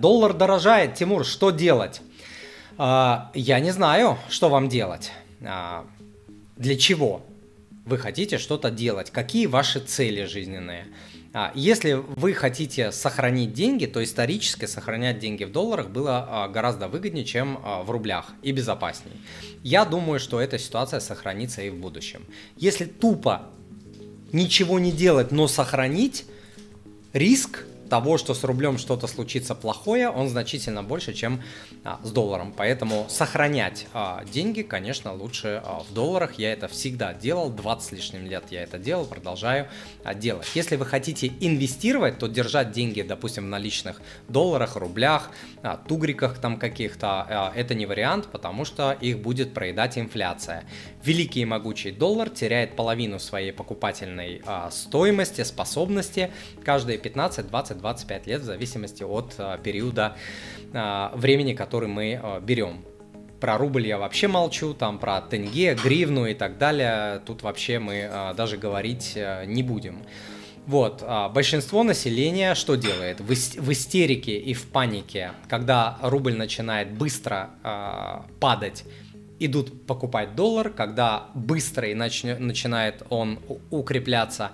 доллар дорожает, Тимур, что делать? А, я не знаю, что вам делать. А, для чего вы хотите что-то делать? Какие ваши цели жизненные? А, если вы хотите сохранить деньги, то исторически сохранять деньги в долларах было гораздо выгоднее, чем в рублях и безопаснее. Я думаю, что эта ситуация сохранится и в будущем. Если тупо ничего не делать, но сохранить, риск того, что с рублем что-то случится плохое, он значительно больше, чем а, с долларом. Поэтому сохранять а, деньги, конечно, лучше а, в долларах. Я это всегда делал, 20 с лишним лет я это делал, продолжаю а, делать. Если вы хотите инвестировать, то держать деньги, допустим, в наличных долларах, рублях, а, тугриках там каких-то, а, это не вариант, потому что их будет проедать инфляция. Великий и могучий доллар теряет половину своей покупательной а, стоимости, способности каждые 15, 20, 25 лет в зависимости от а, периода а, времени, который мы а, берем. Про рубль я вообще молчу, там про тенге, гривну и так далее, тут вообще мы даже говорить а, не будем. Вот, большинство населения что делает? В, ис- в истерике и в панике, когда рубль начинает быстро падать, идут покупать доллар, когда быстро и начинает он укрепляться,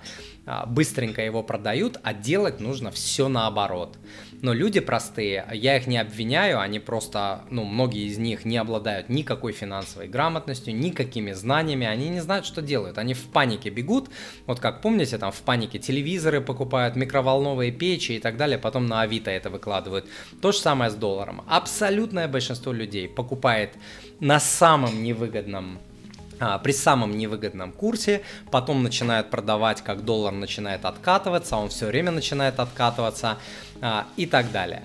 быстренько его продают, а делать нужно все наоборот. Но люди простые, я их не обвиняю, они просто, ну, многие из них не обладают никакой финансовой грамотностью, никакими знаниями, они не знают, что делают, они в панике бегут, вот как помните, там в панике телевизоры покупают, микроволновые печи и так далее, потом на Авито это выкладывают. То же самое с долларом. Абсолютное большинство людей покупает на самом невыгодном а, при самом невыгодном курсе, потом начинают продавать, как доллар начинает откатываться, он все время начинает откатываться а, и так далее.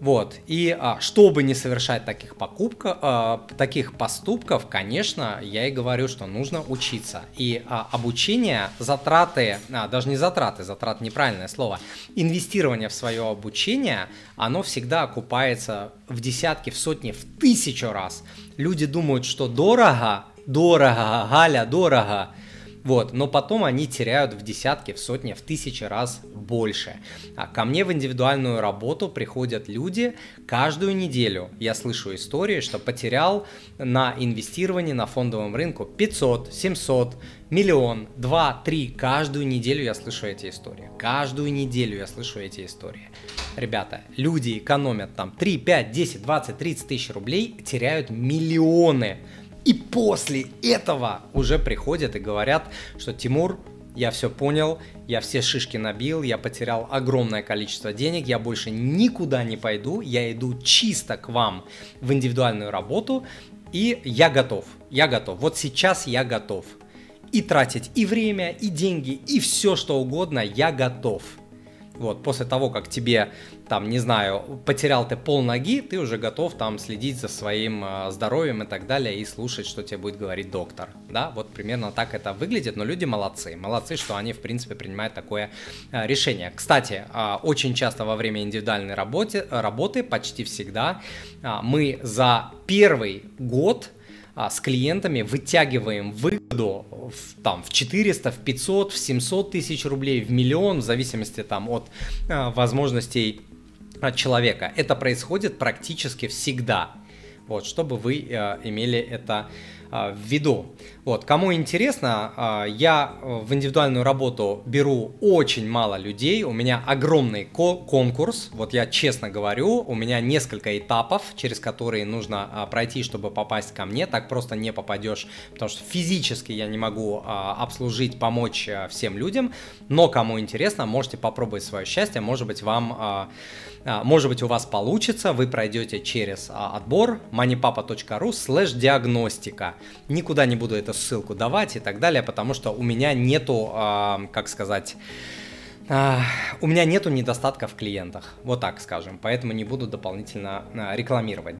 Вот, и а, чтобы не совершать таких покупок, а, таких поступков, конечно, я и говорю, что нужно учиться. И а, обучение, затраты, а, даже не затраты, затрат неправильное слово, инвестирование в свое обучение, оно всегда окупается в десятки, в сотни, в тысячу раз. Люди думают, что дорого, дорого, Галя, дорого. Вот, но потом они теряют в десятки, в сотни, в тысячи раз больше. А ко мне в индивидуальную работу приходят люди каждую неделю. Я слышу истории, что потерял на инвестировании на фондовом рынку 500, 700, миллион, два, три. Каждую неделю я слышу эти истории. Каждую неделю я слышу эти истории. Ребята, люди экономят там 3, 5, 10, 20, 30 тысяч рублей, теряют миллионы. И после этого уже приходят и говорят, что Тимур, я все понял, я все шишки набил, я потерял огромное количество денег, я больше никуда не пойду, я иду чисто к вам в индивидуальную работу, и я готов, я готов, вот сейчас я готов. И тратить и время, и деньги, и все что угодно, я готов. Вот, после того, как тебе, там, не знаю, потерял ты пол ноги, ты уже готов там следить за своим э, здоровьем и так далее, и слушать, что тебе будет говорить доктор, да, вот примерно так это выглядит, но люди молодцы, молодцы, что они, в принципе, принимают такое э, решение. Кстати, э, очень часто во время индивидуальной работы, работы почти всегда мы за первый год а, с клиентами вытягиваем выгоду в, там, в 400, в 500, в 700 тысяч рублей, в миллион, в зависимости там, от а, возможностей от человека. Это происходит практически всегда. Вот, чтобы вы э, имели это в виду. Вот, кому интересно, э, я в индивидуальную работу беру очень мало людей, у меня огромный ко- конкурс, вот я честно говорю, у меня несколько этапов, через которые нужно э, пройти, чтобы попасть ко мне, так просто не попадешь, потому что физически я не могу э, обслужить, помочь э, всем людям, но кому интересно, можете попробовать свое счастье, может быть вам... Э, может быть, у вас получится, вы пройдете через отбор moneypapa.ru слэш диагностика. Никуда не буду эту ссылку давать и так далее, потому что у меня нету, как сказать, у меня нету недостатка в клиентах, вот так скажем, поэтому не буду дополнительно рекламировать.